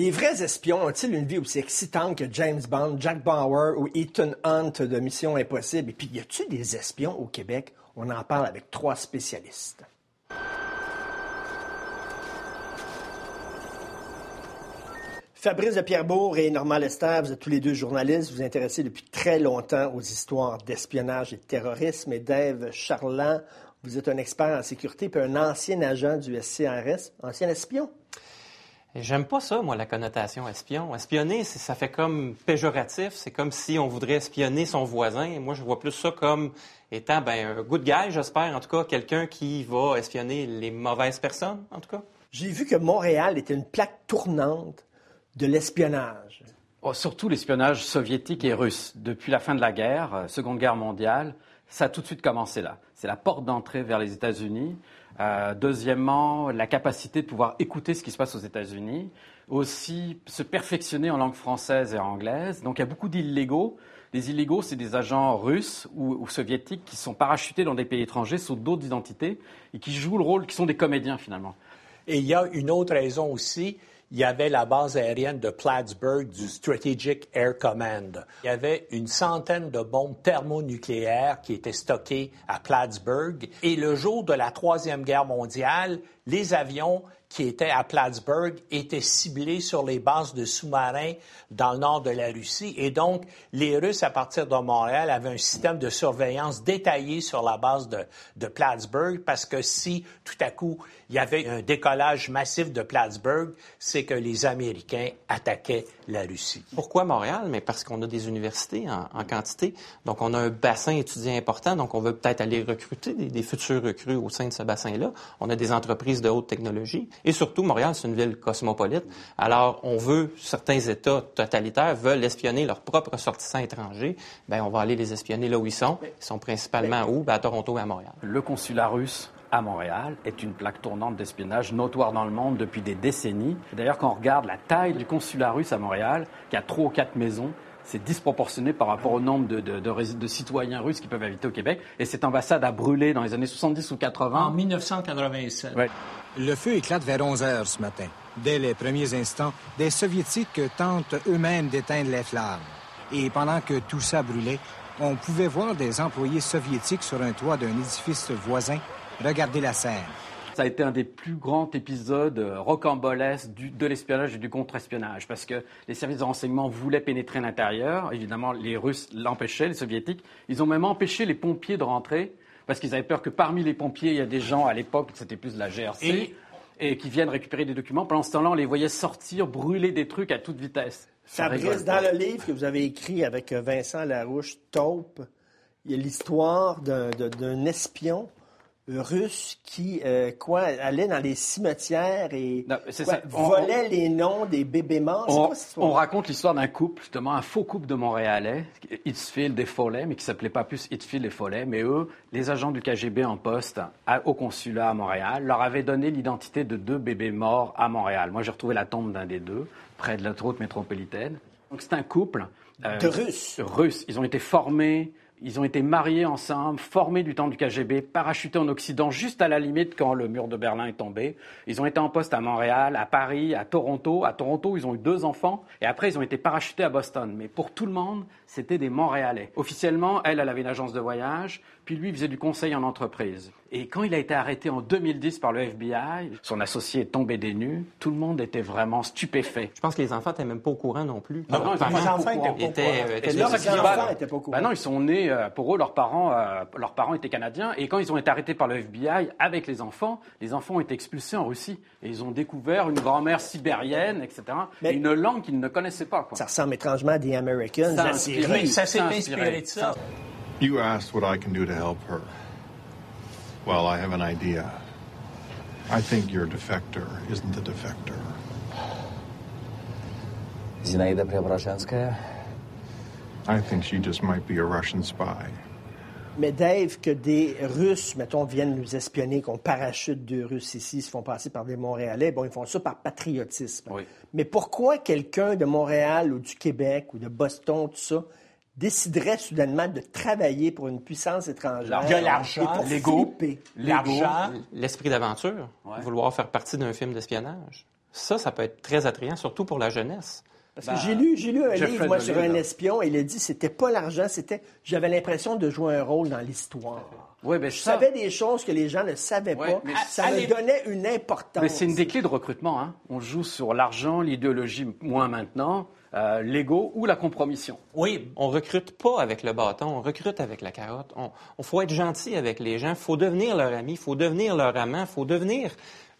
Les vrais espions ont-ils une vie aussi excitante que James Bond, Jack Bauer ou Ethan Hunt de Mission Impossible? Et puis, y a-t-il des espions au Québec? On en parle avec trois spécialistes. Fabrice de Pierrebourg et Normand Lester, vous êtes tous les deux journalistes. Vous vous intéressez depuis très longtemps aux histoires d'espionnage et de terrorisme. Et Dave Charland, vous êtes un expert en sécurité puis un ancien agent du SCRS, ancien espion. J'aime pas ça, moi, la connotation espion. Espionner, c'est- ça fait comme péjoratif. C'est comme si on voudrait espionner son voisin. Moi, je vois plus ça comme étant ben, un good guy, j'espère. En tout cas, quelqu'un qui va espionner les mauvaises personnes, en tout cas. J'ai vu que Montréal était une plaque tournante de l'espionnage. Oh, surtout l'espionnage soviétique et russe. Depuis la fin de la guerre, euh, Seconde Guerre mondiale, ça a tout de suite commencé là. C'est la porte d'entrée vers les États-Unis. Euh, deuxièmement, la capacité de pouvoir écouter ce qui se passe aux États-Unis. Aussi, se perfectionner en langue française et anglaise. Donc, il y a beaucoup d'illégaux. Les illégaux, c'est des agents russes ou, ou soviétiques qui sont parachutés dans des pays étrangers sous d'autres identités et qui jouent le rôle, qui sont des comédiens finalement. Et il y a une autre raison aussi. Il y avait la base aérienne de Plattsburgh du Strategic Air Command. Il y avait une centaine de bombes thermonucléaires qui étaient stockées à Plattsburgh. Et le jour de la Troisième Guerre mondiale, les avions qui étaient à Plattsburgh étaient ciblés sur les bases de sous-marins dans le nord de la Russie. Et donc, les Russes, à partir de Montréal, avaient un système de surveillance détaillé sur la base de, Plattsburgh parce que si, tout à coup, il y avait un décollage massif de Plattsburgh, c'est que les Américains attaquaient la Russie. Pourquoi Montréal? Mais parce qu'on a des universités en, quantité. Donc, on a un bassin étudiant important. Donc, on veut peut-être aller recruter des futurs recrues au sein de ce bassin-là. On a des entreprises de haute technologie. Et surtout, Montréal, c'est une ville cosmopolite. Alors, on veut, certains États totalitaires veulent espionner leurs propres sortissants étrangers. Bien, on va aller les espionner là où ils sont. Ils sont principalement où? Ben, à Toronto et à Montréal. Le consulat russe à Montréal est une plaque tournante d'espionnage notoire dans le monde depuis des décennies. D'ailleurs, quand on regarde la taille du consulat russe à Montréal, qui a trois ou quatre maisons, c'est disproportionné par rapport au nombre de, de- de rés- de citoyens russes qui peuvent habiter au Québec. Et cette ambassade a brûlé dans les années 70 ou 80. En 1987. Ouais. Le feu éclate vers 11 heures ce matin. Dès les premiers instants, des Soviétiques tentent eux-mêmes d'éteindre les flammes. Et pendant que tout ça brûlait, on pouvait voir des employés soviétiques sur un toit d'un édifice voisin regarder la scène. Ça a été un des plus grands épisodes euh, rocambolesques de l'espionnage et du contre-espionnage, parce que les services de renseignement voulaient pénétrer à l'intérieur. Évidemment, les Russes l'empêchaient, les Soviétiques. Ils ont même empêché les pompiers de rentrer, parce qu'ils avaient peur que parmi les pompiers, il y a des gens, à l'époque, c'était plus de la GRC, et, qui viennent récupérer des documents. Pendant ce temps-là, on les voyait sortir, brûler des trucs à toute vitesse. Ça Fabrice, dans le livre que vous avez écrit avec euh, Vincent Larouche, Taupe, il y a l'histoire d'un espion russe qui, euh, quoi, allait dans les cimetières et Non, c'est quoi, ça. On- volait les noms des bébés morts. On, raconte l'histoire d'un couple, justement, un faux couple de Montréalais, Hitchfield et Follet, mais qui s'appelait pas plus Hitchfield et Follet, mais eux, les agents du KGB en poste à- au consulat à Montréal, leur avaient donné l'identité de deux bébés morts à Montréal. Moi, j'ai retrouvé la tombe d'un des deux, près de l'autoroute métropolitaine. Donc c'est un couple. euh, de Russes. Russes. Ils ont été formés, ils ont été mariés ensemble, formés du temps du KGB, parachutés en Occident juste à la limite quand le mur de Berlin est tombé. Ils ont été en poste à Montréal, à Paris, à Toronto. À Toronto, ils ont eu deux enfants et après ils ont été parachutés à Boston. Mais pour tout le monde, c'était des Montréalais. Officiellement, elle, elle avait une agence de voyage, puis lui, faisait du conseil en entreprise. Et quand il a été arrêté en 2010 par le FBI, son associé est tombé des nues, tout le monde était vraiment stupéfait. Je pense que les enfants n'étaient même pas au courant non plus. Non, non, Leurs parents les enfants étaient pas au courant. Bah non, ils sont nés, euh, pour eux, leurs parents, euh, leurs parents étaient canadiens. Et quand ils ont été arrêtés par le FBI avec les enfants, les enfants ont été expulsés en Russie. Et ils ont découvert une grand-mère sibérienne, etc. Mais- et une langue qu'ils ne connaissaient pas. Quoi. Ça ressemble étrangement à des Americans, inspiré. série. Ça s'est Ça a inspiré de ça. You asked what I can do to help her. Well, I have an idea. I think your defector isn't the defector. Зинаида Преображенская. I think she just might be a Russian spy. Mais Dave, que des Russes, mettons, viennent nous espionner, qu'on parachute deux Russes ici, ils se font passer par des Montréalais, bon, ils font ça par patriotisme. Oui. Mais pourquoi quelqu'un de Montréal ou du Québec ou de Boston, tout ça, déciderait soudainement de travailler pour une puissance étrangère? Il y a l'argent, l'ego, l'argent. L'esprit d'aventure, vouloir faire partie d'un film d'espionnage. Ça, ça peut être très attrayant, surtout pour la jeunesse. Parce que j'ai lu, j'ai lu un Jeffrey livre, moi, sur un espion, et il a dit c'était pas l'argent, c'était j'avais l'impression de jouer un rôle dans l'histoire. Oui, mais Je ça- savais des choses que les gens ne savaient Ouais, pas. mais ça me donnait une importance. Mais c'est une des clés de recrutement. Hein. On joue sur l'argent, l'idéologie, moins maintenant, euh, l'ego ou la compromission. Oui, On recrute pas avec le bâton, on recrute avec la carotte. On, on faut être gentil avec les gens, faut devenir leur ami, faut devenir leur amant, faut devenir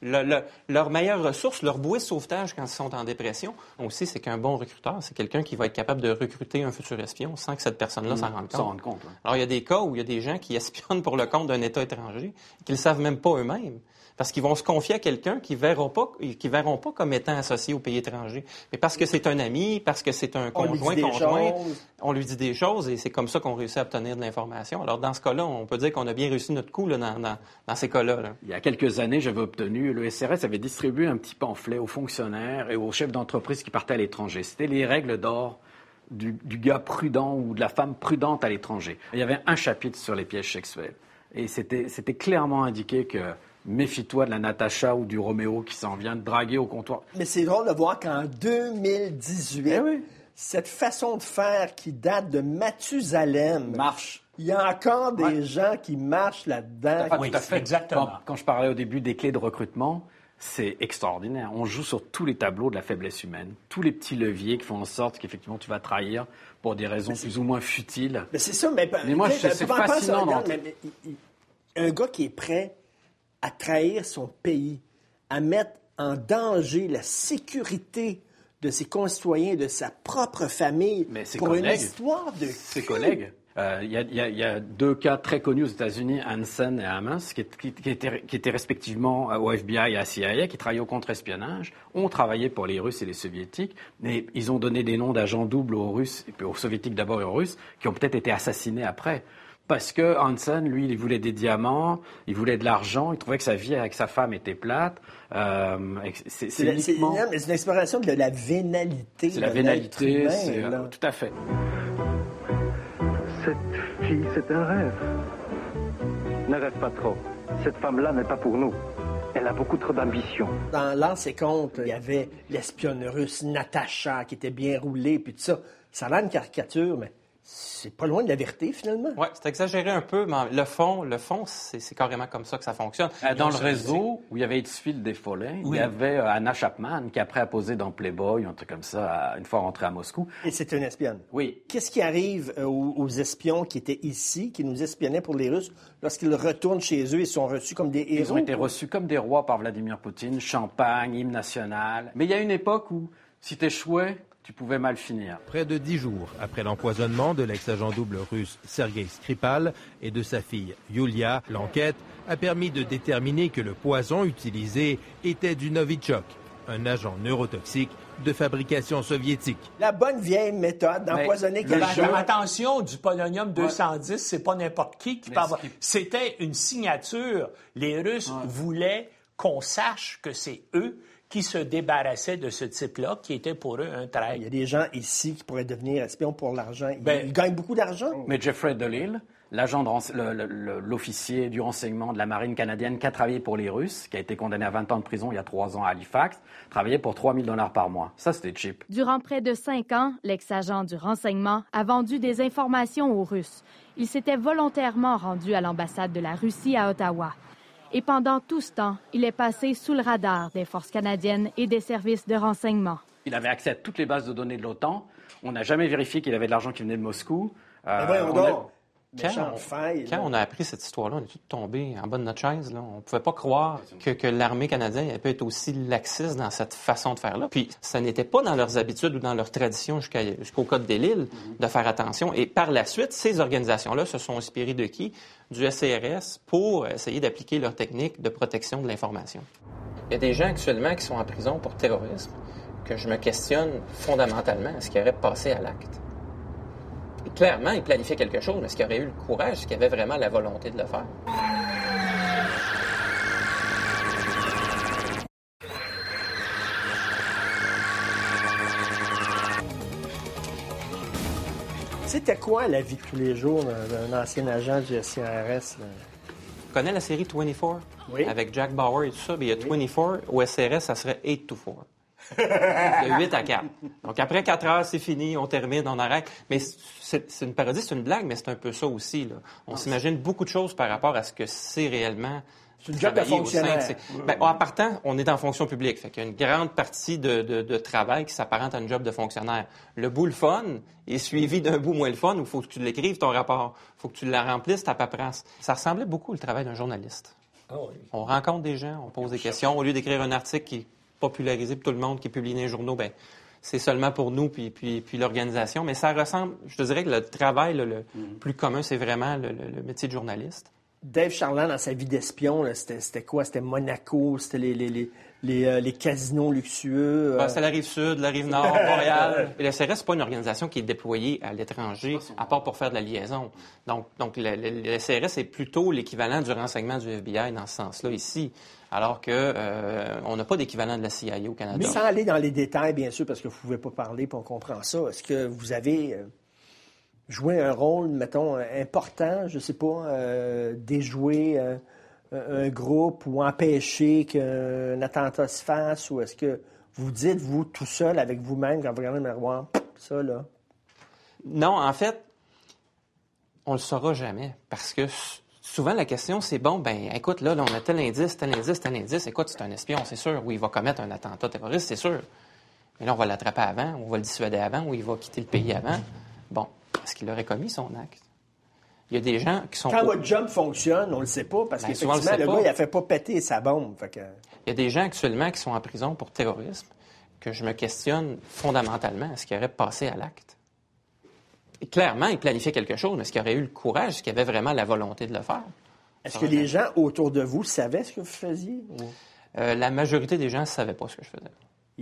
le- le- leur meilleure ressource, leur bouée de sauvetage quand ils sont en dépression. Aussi, c'est qu'un bon recruteur, c'est quelqu'un qui va être capable de recruter un futur espion sans que cette personne-là s'en rende compte. Ouais. Alors, il y a des cas où il y a des gens qui espionnent pour le compte d'un État étranger, qu'ils ne savent même pas eux-mêmes. Parce qu'ils vont se confier à quelqu'un qu'ils ne verront, pas, qu'ils verront pas comme étant associé au pays étranger. Mais parce que c'est un ami, parce que c'est un On lui dit conjoint, des conjoint, choses. on lui dit des choses et c'est comme ça qu'on réussit à obtenir de l'information. Alors, dans ce cas-là, on peut dire qu'on a bien réussi notre coup là, dans, dans- dans ces cas-là. là. Il y a quelques années, j'avais obtenu, le SRS avait distribué un petit pamphlet aux fonctionnaires et aux chefs d'entreprise qui partaient à l'étranger. C'était les règles d'or du, du gars prudent ou de la femme prudente à l'étranger. Il y avait un chapitre sur les pièges sexuels. Et c'était c'était clairement indiqué que méfie-toi de la Natacha ou du Roméo qui s'en vient de draguer au comptoir. Mais c'est drôle de voir qu'en 2018, Eh oui. cette façon de faire qui date de Mathusalem, Marche. il y a encore des Ouais. gens qui marchent là-dedans. Ah, Oui, tout à fait. exactement. Quand, quand je parlais au début des clés de recrutement, c'est extraordinaire. On joue sur tous les tableaux de la faiblesse humaine, tous les petits leviers qui font en sorte qu'effectivement tu vas trahir pour des raisons plus ou moins futiles. Mais c'est ça, mais, Mais moi, c'est fascinant regarde, mais- mais un gars qui est prêt à trahir son pays, à mettre en danger la sécurité de ses concitoyens, de sa propre famille, Mais ses pour une collègues, histoire de ses cul. collègues. Euh, Il y, a- y y deux cas très connus aux États-Unis, Hansen et Hamas, qui, est- qui- qui étaient, qui étaient respectivement au FBI et à CIA, qui travaillaient au contre-espionnage, ont travaillé pour les Russes et les Soviétiques, mais ils ont donné des noms d'agents doubles aux Russes, aux Soviétiques d'abord et aux Russes, qui ont peut-être été assassinés après. Parce que Hansen, lui, il voulait des diamants, il voulait de l'argent, il trouvait que sa vie avec sa femme était plate. Euh, et c'est- uniquement- une exploration de la vénalité. c'est la de vénalité, c'est, euh, tout à fait. Cette fille, c'est un rêve. Ne rêve pas trop. Cette femme-là n'est pas pour nous. Elle a beaucoup trop d'ambition. Dans l'ancien compte, il y avait l'espionne russe Natacha qui était bien roulée, puis tout ça. Ça a l'air une caricature, mais c'est pas loin de la vérité, finalement. Oui, c'est exagéré un peu, mais le fond, le fond c'est c'est carrément comme ça que ça fonctionne. Euh, Dans le réseau où il y avait Edsfield des Follets, Oui. il y avait euh, Anna Chapman qui après a posé dans Playboy, un truc comme ça, à- une fois rentrée à Moscou. Et c'est une espionne. Oui. Qu'est-ce qui arrive euh, aux, aux espions qui étaient ici, qui nous espionnaient pour les Russes, lorsqu'ils retournent chez eux, ils sont reçus comme des héros? Ils ont été reçus comme des rois par Vladimir Poutine, champagne, hymne national. Mais il y a une époque où, si t'échouais, tu pouvais mal finir. Près de dix jours après l'empoisonnement de l'ex-agent double russe Sergei Skripal et de sa fille Yulia, l'enquête a permis de déterminer que le poison utilisé était du Novichok, un agent neurotoxique de fabrication soviétique. La bonne vieille méthode d'empoisonner quelqu'un. attention, du polonium 210, c'est pas n'importe qui qui qui- C'était une signature. Les Russes voulaient qu'on sache que c'est eux qui se débarrassaient de ce type-là, qui était pour eux un Il traître. y a des gens ici qui pourraient devenir espions pour l'argent. Ils, Ben- ils gagnent beaucoup d'argent. Mais Jeffrey DeLille, l'agent de rense- le- le- le- l'officier du renseignement de la marine canadienne qui a travaillé pour les Russes, qui a été condamné à 20 ans de prison il y a trois ans à Halifax, travaillait pour 3 000 dollars par mois. Ça, c'était cheap. Durant près de cinq ans, l'ex-agent du renseignement a vendu des informations aux Russes. Il s'était volontairement rendu à l'ambassade de la Russie à Ottawa. Et pendant tout ce temps, il est passé sous le radar des forces canadiennes et des services de renseignement. Il avait accès à toutes les bases de données de l'OTAN. On n'a jamais vérifié qu'il avait de l'argent qui venait de Moscou. Euh, on a- Quand, on, faille, quand là. on a appris cette histoire-là, on est tous tombés en bas de notre chaise. Là. On ne pouvait pas croire que, que l'armée canadienne elle peut être aussi laxiste dans cette façon de faire-là. Puis, ça n'était pas dans leurs habitudes ou dans leur tradition jusqu'à- jusqu'au Code des Lilles de faire attention. Et par la suite, ces organisations-là se sont inspirées de qui? Du SCRS pour essayer d'appliquer leurs techniques de protection de l'information. Il y a des gens actuellement qui sont en prison pour terrorisme que je me questionne fondamentalement. Est-ce qu'ils auraient passé à l'acte? Clairement, il planifiait quelque chose, mais est-ce qu'il aurait eu le courage, est-ce qu'il avait vraiment la volonté de le faire? C'était quoi la vie de tous les jours d'un ancien agent du SCRS? là? Tu connais la série 24? Oui. Avec Jack Bauer et tout ça. Bien, il y a 24. Au SRS, ça serait 8 to 4. De 8 à 4. Donc, après 4 heures, c'est fini, on termine, on arrête. Mais c'est une parodie, c'est une blague, mais c'est un peu ça aussi. Là. On s'imagine beaucoup de choses par rapport à ce que c'est réellement. C'est une job de sein fonctionnaire. Ben, en partant, on est en fonction publique. Fait qu'il y a une grande partie de, de- de travail qui s'apparente à un job de fonctionnaire. Le bout le fun est suivi d'un bout moins le fun où il faut que tu l'écrives, ton rapport. Il faut que tu la remplisses, ta paperasse. Ça ressemblait beaucoup au travail d'un journaliste. Ah oui. On rencontre des gens, on pose des questions. Au lieu d'écrire un article qui est popularisé pour tout le monde, qui est publié dans les journaux, ben, c'est seulement pour nous puis, puis, puis l'organisation. Mais ça ressemble, je te dirais que le travail là, le plus commun, c'est vraiment le, le- le métier de journaliste. Dave Charland, dans sa vie d'espion, c'était quoi? C'était Monaco, c'était les, les, les, les, euh, les casinos luxueux. euh, Ben, c'est la rive sud, la rive nord, Montréal. Et le CRS, c'est pas une organisation qui est déployée à l'étranger, à part pour faire de la liaison. Donc, donc le, le- le CRS est plutôt l'équivalent du renseignement du FBI dans ce sens-là ici, alors que euh, on n'a pas d'équivalent de la CIA au Canada. Mais sans aller dans les détails, bien sûr, parce que vous ne pouvez pas parler, puis on comprend ça. Est-ce que vous avez joué un rôle, mettons, important, je ne sais pas, euh, déjouer euh, un groupe ou empêcher qu'un attentat se fasse, ou est-ce que vous dites, vous, tout seul, avec vous-même, quand vous regardez le miroir, ça, là, Non, en fait, on le saura jamais parce que souvent la question c'est bon, ben écoute, là, là, on a tel indice, tel indice, tel indice. Écoute, c'est un espion, c'est sûr. Oui, il va commettre un attentat terroriste, c'est sûr. Mais là, on va l'attraper avant, on va le dissuader avant, ou il va quitter le pays avant. Bon, est-ce qu'il aurait commis son acte? Il y a des gens qui sont. Quand votre job fonctionne, on ne le sait pas, parce Ben, le qu'effectivement, le, gars, il a fait pas péter sa bombe. Fait que... Il y a des gens actuellement qui sont en prison pour terrorisme que je me questionne fondamentalement. Est-ce qu'il aurait passé à l'acte? Clairement, il planifiait quelque chose, mais est-ce qu'il aurait eu le courage, est-ce qu'il avait vraiment la volonté de le faire? Est-ce que les gens autour de vous savaient ce que vous faisiez? ou? Euh, la majorité des gens ne savaient pas ce que je faisais.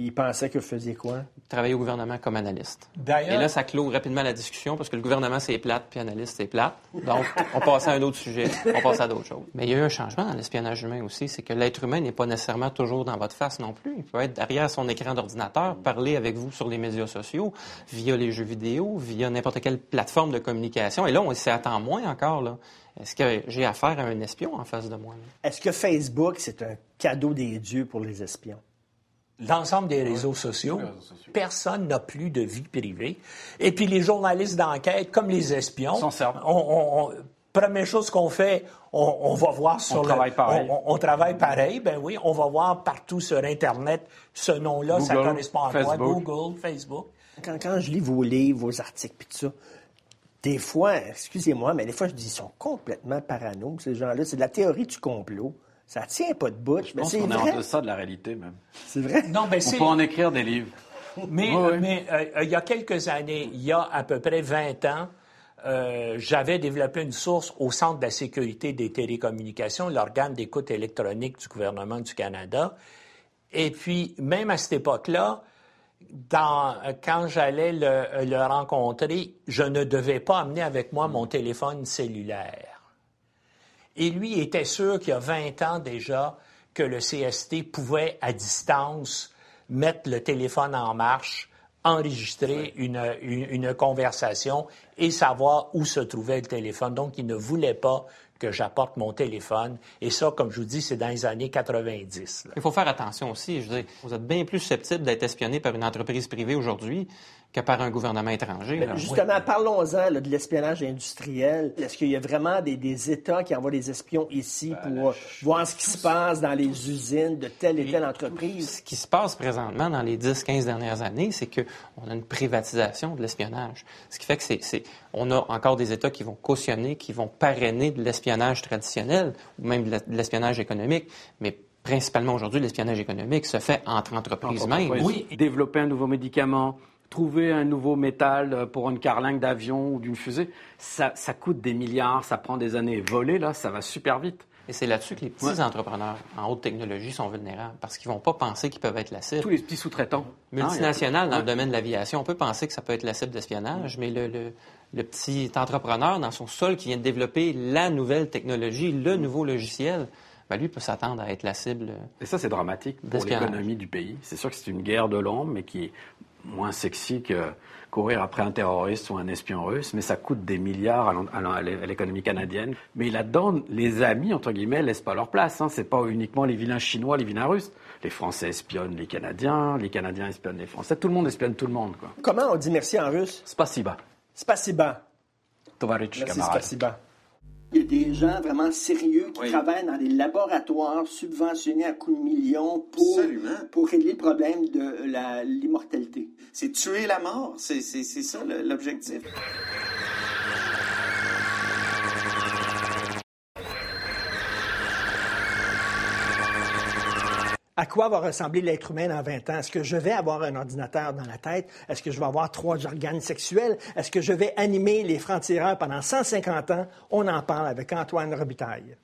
Ils pensaient que vous faisiez quoi? Travailler au gouvernement comme analyste. D'ailleurs- Et là, ça clôt rapidement la discussion parce que le gouvernement, c'est plate, puis analyste, c'est plate. Donc, on passe à un autre sujet, on passe à d'autres choses. Mais il y a eu un changement dans l'espionnage humain aussi, c'est que l'être humain n'est pas nécessairement toujours dans votre face non plus. Il peut être derrière son écran d'ordinateur, parler avec vous sur les médias sociaux, via les jeux vidéo, via n'importe quelle plateforme de communication. Et là, on s'y attend moins encore. Là. Est-ce que j'ai affaire à un espion en face de moi? là? Est-ce que Facebook, c'est un cadeau des dieux pour les espions? L'ensemble des réseaux sociaux, personne n'a plus de vie privée. Et puis les journalistes d'enquête, comme les espions, on, on- on- première chose qu'on fait, on, on va voir sur le- travaille pareil. On, on travaille pareil, ben oui, on va voir partout sur Internet ce nom-là, ça Google, correspond à quoi? Facebook. Google, Facebook. Quand, quand je lis vos livres, vos articles, puis tout ça, des fois, excusez-moi, mais des fois, je dis, ils sont complètement parano, ces gens-là. C'est de la théorie du complot. Ça tient pas de bout. Je mais pense qu'on est en vrai. deçà de la réalité, même. C'est vrai. Non, On c'est... peut en écrire des livres. Mais, Oui, oui. mais, euh, il y a quelques années, il y a à peu près 20 ans, euh, j'avais développé une source au Centre de la sécurité des télécommunications, l'organe d'écoute électronique du gouvernement du Canada. Et puis, même à cette époque-là, dans, euh, quand j'allais le, le rencontrer, je ne devais pas amener avec moi mon téléphone cellulaire. Et lui était sûr qu'il y a 20 ans déjà que le CST pouvait, à distance, mettre le téléphone en marche, enregistrer une, une, une conversation et savoir où se trouvait le téléphone. Donc, il ne voulait pas que j'apporte mon téléphone. Et ça, comme je vous dis, c'est dans les années 90. là. Il faut faire attention aussi. Je veux dire, vous êtes bien plus susceptible d'être espionné par une entreprise privée aujourd'hui que par un gouvernement étranger. Mais là. justement, parlons-en là, de l'espionnage industriel. Est-ce qu'il y a vraiment des, des États qui envoient des espions ici Ben, pour voir ce qui se passe dans les usines de telle et telle entreprise? Ce qui se passe présentement dans les 10-15 dernières années, c'est qu'on a une privatisation de l'espionnage. Ce qui fait que c'est, c'est- on a encore des États qui vont cautionner, qui vont parrainer de l'espionnage traditionnel ou même de l'espionnage économique. Mais principalement aujourd'hui, l'espionnage économique se fait entre entreprises mêmes. Oui, développer un nouveau médicament, trouver un nouveau métal euh, pour une carlingue d'avion ou d'une fusée, ça, ça coûte des milliards, ça prend des années. Voler, là, ça va super vite. Et c'est là-dessus que les petits entrepreneurs en haute technologie sont vulnérables parce qu'ils vont pas penser qu'ils peuvent être la cible. Tous les petits sous-traitants. Multinationales dans Ah, le domaine de l'aviation, on peut penser que ça peut être la cible d'espionnage, mais le, le- le petit entrepreneur dans son sol qui vient de développer la nouvelle technologie, le nouveau logiciel, ben lui peut s'attendre à être la cible. Et ça, c'est dramatique pour l'économie du pays. C'est sûr que c'est une guerre de l'ombre, mais qui est moins sexy que courir après un terroriste ou un espion russe, mais ça coûte des milliards à l'économie canadienne. Mais là-dedans, les amis, entre guillemets, laissent pas leur place. Hein. C'est pas uniquement les vilains chinois, les vilains russes. Les Français espionnent les Canadiens, les Canadiens espionnent les Français. Tout le monde espionne tout le monde, quoi. Comment on dit merci en russe? Spasiba. Spasiba. Tovarich, camarade. Spasiba. Il y a des gens vraiment sérieux qui travaillent dans des laboratoires subventionnés à coups de millions pour, pour régler le problème de l'immortalité. C'est tuer la mort. C'est ça l'objectif. À quoi va ressembler l'être humain dans 20 ans? Est-ce que je vais avoir un ordinateur dans la tête? Est-ce que je vais avoir trois organes sexuels? Est-ce que je vais animer les francs-tireurs pendant 150 ans? On en parle avec Antoine Robitaille.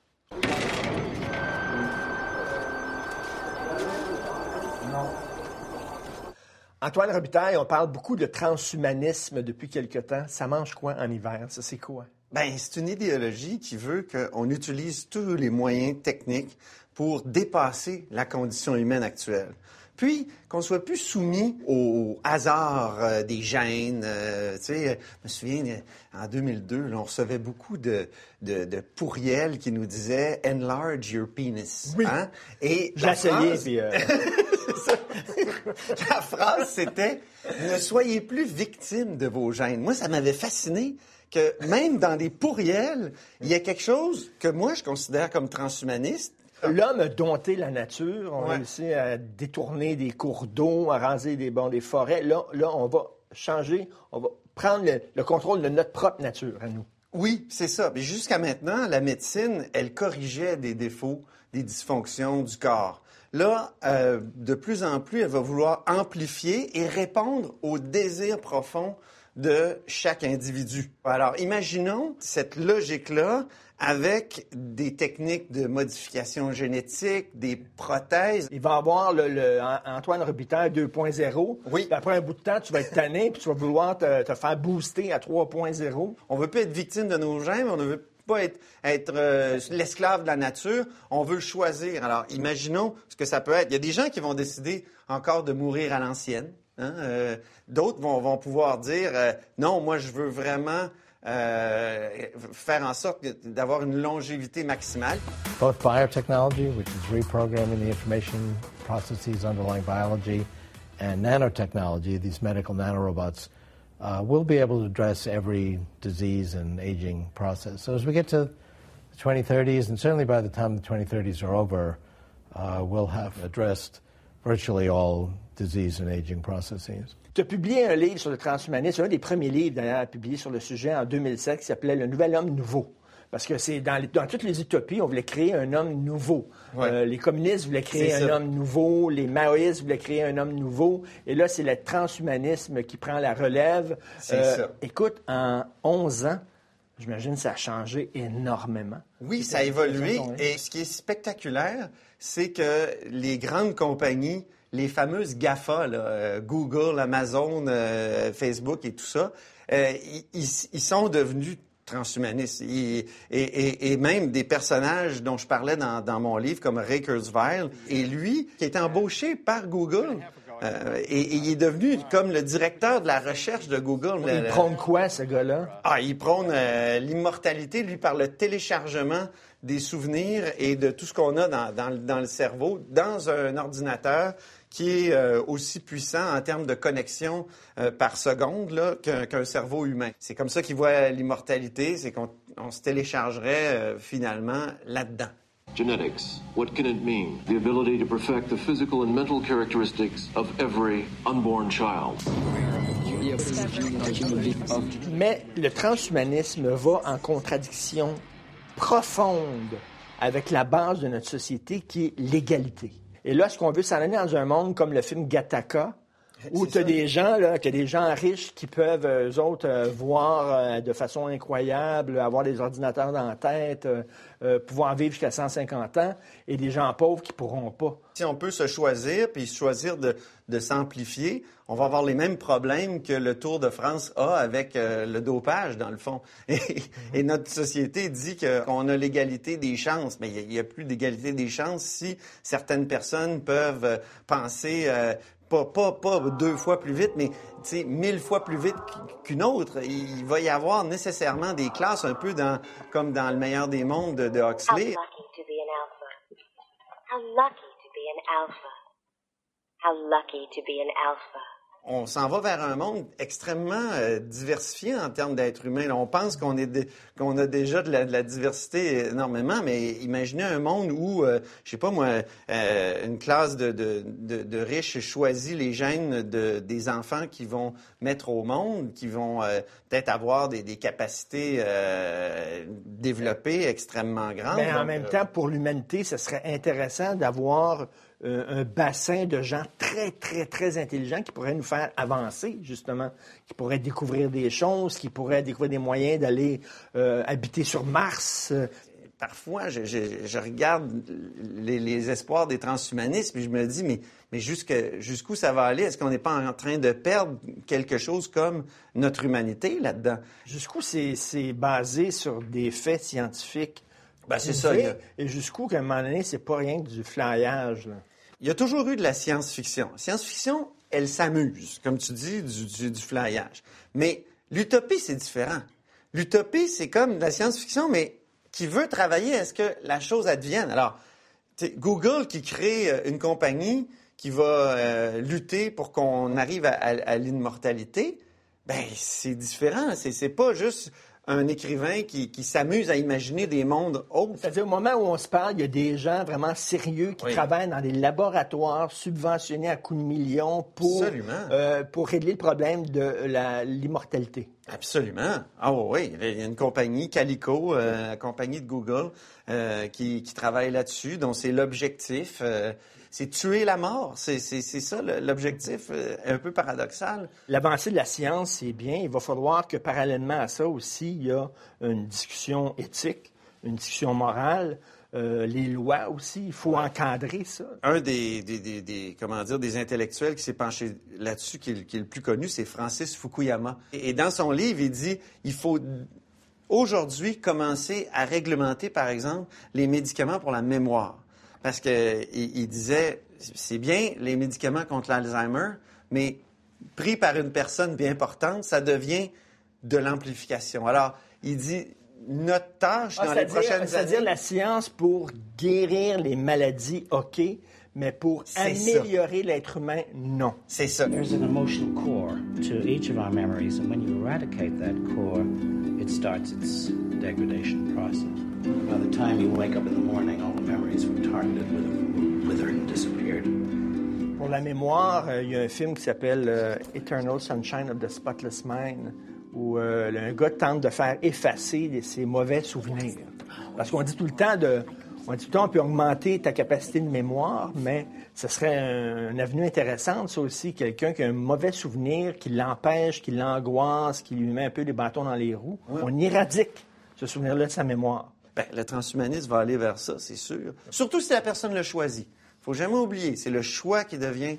Antoine Robitaille, on parle beaucoup de transhumanisme depuis quelque temps. Ça mange quoi en hiver? Ça, c'est quoi? Ben, c'est une idéologie qui veut qu'on utilise tous les moyens techniques pour dépasser la condition humaine actuelle. Puis, qu'on soit plus soumis au hasard euh, des gènes. euh, tu sais, je me souviens, euh, en 2002, là, on recevait beaucoup de, de, de pourriels qui nous disaient « enlarge your penis Oui. Hein? Et euh, la phrase, c'était Ne soyez plus victime de vos gènes. Moi, ça m'avait fasciné que même dans des pourriels, il y a quelque chose que moi, je considère comme transhumaniste. L'homme a dompté la nature. On a Ouais. réussi à détourner des cours d'eau, à raser des, bon, des forêts. Là, là, on va changer, on va prendre le, le contrôle de notre propre nature à nous. Oui, c'est ça. Mais jusqu'à maintenant, la médecine, elle corrigeait des défauts, des dysfonctions du corps. Là, euh, de plus en plus, elle va vouloir amplifier et répondre aux désirs profonds de chaque individu. Alors, imaginons cette logique-là avec des techniques de modification génétique, des prothèses. Il va avoir le, le An- Antoine Robitaille 2.0. Oui. Puis après un bout de temps, tu vas être tanné, puis tu vas vouloir te, te faire booster à 3.0. On veut pas être victime de nos gènes, on ne veut pas être, être euh, l'esclave de la nature, on veut choisir. Alors, imaginons ce que ça peut être. Il y a des gens qui vont décider encore de mourir à l'ancienne. hein, euh, D'autres vont, vont pouvoir dire euh, non, moi je veux vraiment faire en sorte d'avoir une longévité maximale. both biotechnology, which is reprogramming the information processes underlying biology, and nanotechnology, these medical nanorobots, uh, will be able to address every disease and aging process. So as we get to the 2030s, and certainly by the time the 2030s are over, uh, we'll have addressed virtually all disease and aging processes. Tu as publié un livre sur le transhumanisme, un des premiers livres d'ailleurs publié sur le sujet en 2007 qui s'appelait Le Nouvel Homme Nouveau. Parce que c'est dans, toutes les utopies, on voulait créer un homme nouveau. Ouais. Euh, les communistes voulaient créer un homme nouveau, les maoïstes voulaient créer un homme nouveau. Et là, c'est le transhumanisme qui prend la relève. Euh, C'est ça. Écoute, en 11 ans, j'imagine que ça a changé énormément. Oui, ça a évolué. Et ce qui est spectaculaire, c'est que les grandes compagnies, les fameuses GAFA, là, euh, Google, Amazon, euh, Facebook et tout ça, euh, ils, ils- ils sont devenus transhumanistes. Et, et, et, même des personnages dont je parlais dans, dans mon livre, comme Ray Kurzweil, et lui, qui est embauché par Google. Euh, et, et, il est devenu comme le directeur de la recherche de Google. Il Le- prône quoi, ce gars-là? ah, il prône euh, l'immortalité, lui, par le téléchargement des souvenirs et de tout ce qu'on a dans, dans le- dans le cerveau, dans un ordinateur qui est euh, aussi puissant en termes de connexion euh, par seconde qu'un cerveau humain. C'est comme ça qu'il voit l'immortalité, c'est qu'on on se téléchargerait euh, finalement là-dedans. Genetics. What can it mean? The ability to perfect the physical and mental characteristics of every unborn child. Mais le transhumanisme va en contradiction profonde avec la base de notre société qui est l'égalité. Et là, est-ce qu'on veut s'en aller dans un monde comme le film Gattaca, où tu as des gens, là, que des gens riches qui peuvent, eux autres, euh, voir euh, de façon incroyable, avoir des ordinateurs dans la tête, euh, euh, pouvoir vivre jusqu'à 150 ans, et des gens pauvres qui pourront pas. Si on peut se choisir, puis choisir de, de s'amplifier, on va avoir les mêmes problèmes que le Tour de France a avec euh, le dopage, dans le fond. Et, et notre société dit qu'on a l'égalité des chances, mais il n'y a, plus d'égalité des chances si certaines personnes peuvent euh, penser euh, pas, pas, pas deux fois plus vite, mais mille fois plus vite qu'une autre. Il va y avoir nécessairement des classes un peu dans, comme dans le meilleur des mondes de, de Huxley. How lucky to be an alpha. How lucky to be an alpha. On s'en va vers un monde extrêmement euh, diversifié en termes d'êtres humains. Là, on pense qu'on est qu'on a déjà de la, de la diversité énormément, mais imaginez un monde où, euh, je sais pas moi, euh, une classe de, de, de, de riches choisit les gènes de, des enfants qui vont mettre au monde, qui vont euh, peut-être avoir des, des capacités euh, développées extrêmement grandes. Mais en Donc, même temps, pour l'humanité, ce serait intéressant d'avoir un bassin de gens très, très, très intelligents qui pourraient nous faire avancer, justement, qui pourraient découvrir des choses, qui pourraient découvrir des moyens d'aller euh, habiter sur Mars. euh, parfois, je, je- je regarde les, les espoirs des transhumanistes, puis je me dis, mais, mais jusqu'où ça va aller? Est-ce qu'on n'est pas en train de perdre quelque chose comme notre humanité là-dedans? Jusqu'où c'est c'est basé sur des faits scientifiques? Ben, c'est ça, a- Et jusqu'où, qu'à un moment donné, c'est pas rien que du flyage. là. Il y a toujours eu de la science-fiction. Science-fiction, elle s'amuse, comme tu dis, du, du, du flyage. Mais l'utopie, c'est différent. L'utopie, c'est comme de la science-fiction, mais qui veut travailler à ce que la chose advienne. Alors, Google qui crée euh, une compagnie qui va euh, lutter pour qu'on arrive à, à- à l'immortalité, ben c'est différent. C'est, c'est pas juste un écrivain qui, qui s'amuse à imaginer des mondes autres. C'est-à-dire, au moment où on se parle, il y a des gens vraiment sérieux qui Oui. travaillent dans des laboratoires subventionnés à coups de millions pour, Absolument. euh, pour régler le problème de la- l'immortalité. Absolument. Ah oui, il y a une compagnie, Calico, euh, compagnie de Google, euh, qui, qui travaille là-dessus, dont c'est l'objectif. C'est tuer la mort. C'est, ça l'objectif, euh, un peu paradoxal. L'avancée de la science, c'est bien. Il va falloir que parallèlement à ça aussi, il y a une discussion éthique, une discussion morale, euh, les lois aussi. Il faut encadrer ça. Un des, des, des- des- comment dire, des intellectuels qui s'est penché là-dessus, qui, est- qui est le plus connu, c'est Francis Fukuyama. Et, et dans son livre, il dit, il faut aujourd'hui commencer à réglementer, par exemple, les médicaments pour la mémoire. Parce que il, disait, c'est bien les médicaments contre l'Alzheimer, mais pris par une personne bien portante, ça devient de l'amplification. Alors, il dit, notre tâche Ah, dans les c'est-à-dire- prochaines C'est-à-dire années... la science pour guérir les maladies, OK, mais pour améliorer l'être humain, non. C'est ça. There's an emotional core to each of our memories, and when you eradicate that core, it starts its degradation process. By the time you wake up in the morning, all the targeted and disappeared. Pour la mémoire, euh, il y a un film qui s'appelle euh, Eternal Sunshine of the Spotless Mind, où euh, un gars tente de faire effacer ses mauvais souvenirs. Parce qu'on dit tout le temps de, on dit tout le temps, on peut augmenter ta capacité de mémoire, mais ce serait un, une avenue intéressante, ça aussi, quelqu'un qui a un mauvais souvenir, qui l'empêche, qui l'angoisse, qui lui met un peu les bâtons dans les roues. On éradique ce souvenir-là de sa mémoire. Ben, le transhumanisme va aller vers ça, c'est sûr. Surtout si la personne le choisit. faut jamais oublier, c'est le choix qui devient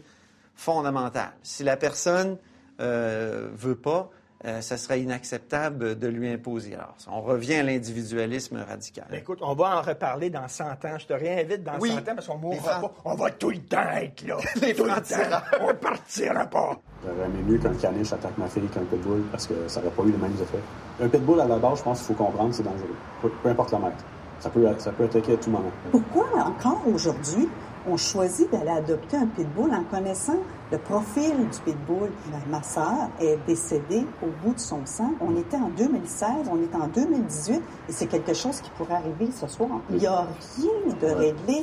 fondamental. Si la personne euh, veut pas, euh, ça serait inacceptable de lui imposer. Alors, on revient à l'individualisme radical. Ben, écoute, on va en reparler dans 100 ans. Je te réinvite dans Oui. 100 ans parce qu'on mourra pas. On va tout le temps être là. Les Tout le francs-tireurs. temps. On partira pas. J'aurais aimé mieux qu'un caniche attaque ma fille qu'un pitbull parce que ça n'aurait pas eu les mêmes effets. Un pitbull, à la base, je pense qu'il faut comprendre, c'est dangereux. Peu, peu importe la maître. Ça peut, ça peut attaquer à tout moment. Pourquoi encore aujourd'hui on choisit d'aller adopter un pitbull en connaissant le profil du pitbull? Ben, ma sœur est décédée au bout de son sang. On était en 2016, on est en 2018 et c'est quelque chose qui pourrait arriver ce soir. Il n'y a rien de réglé.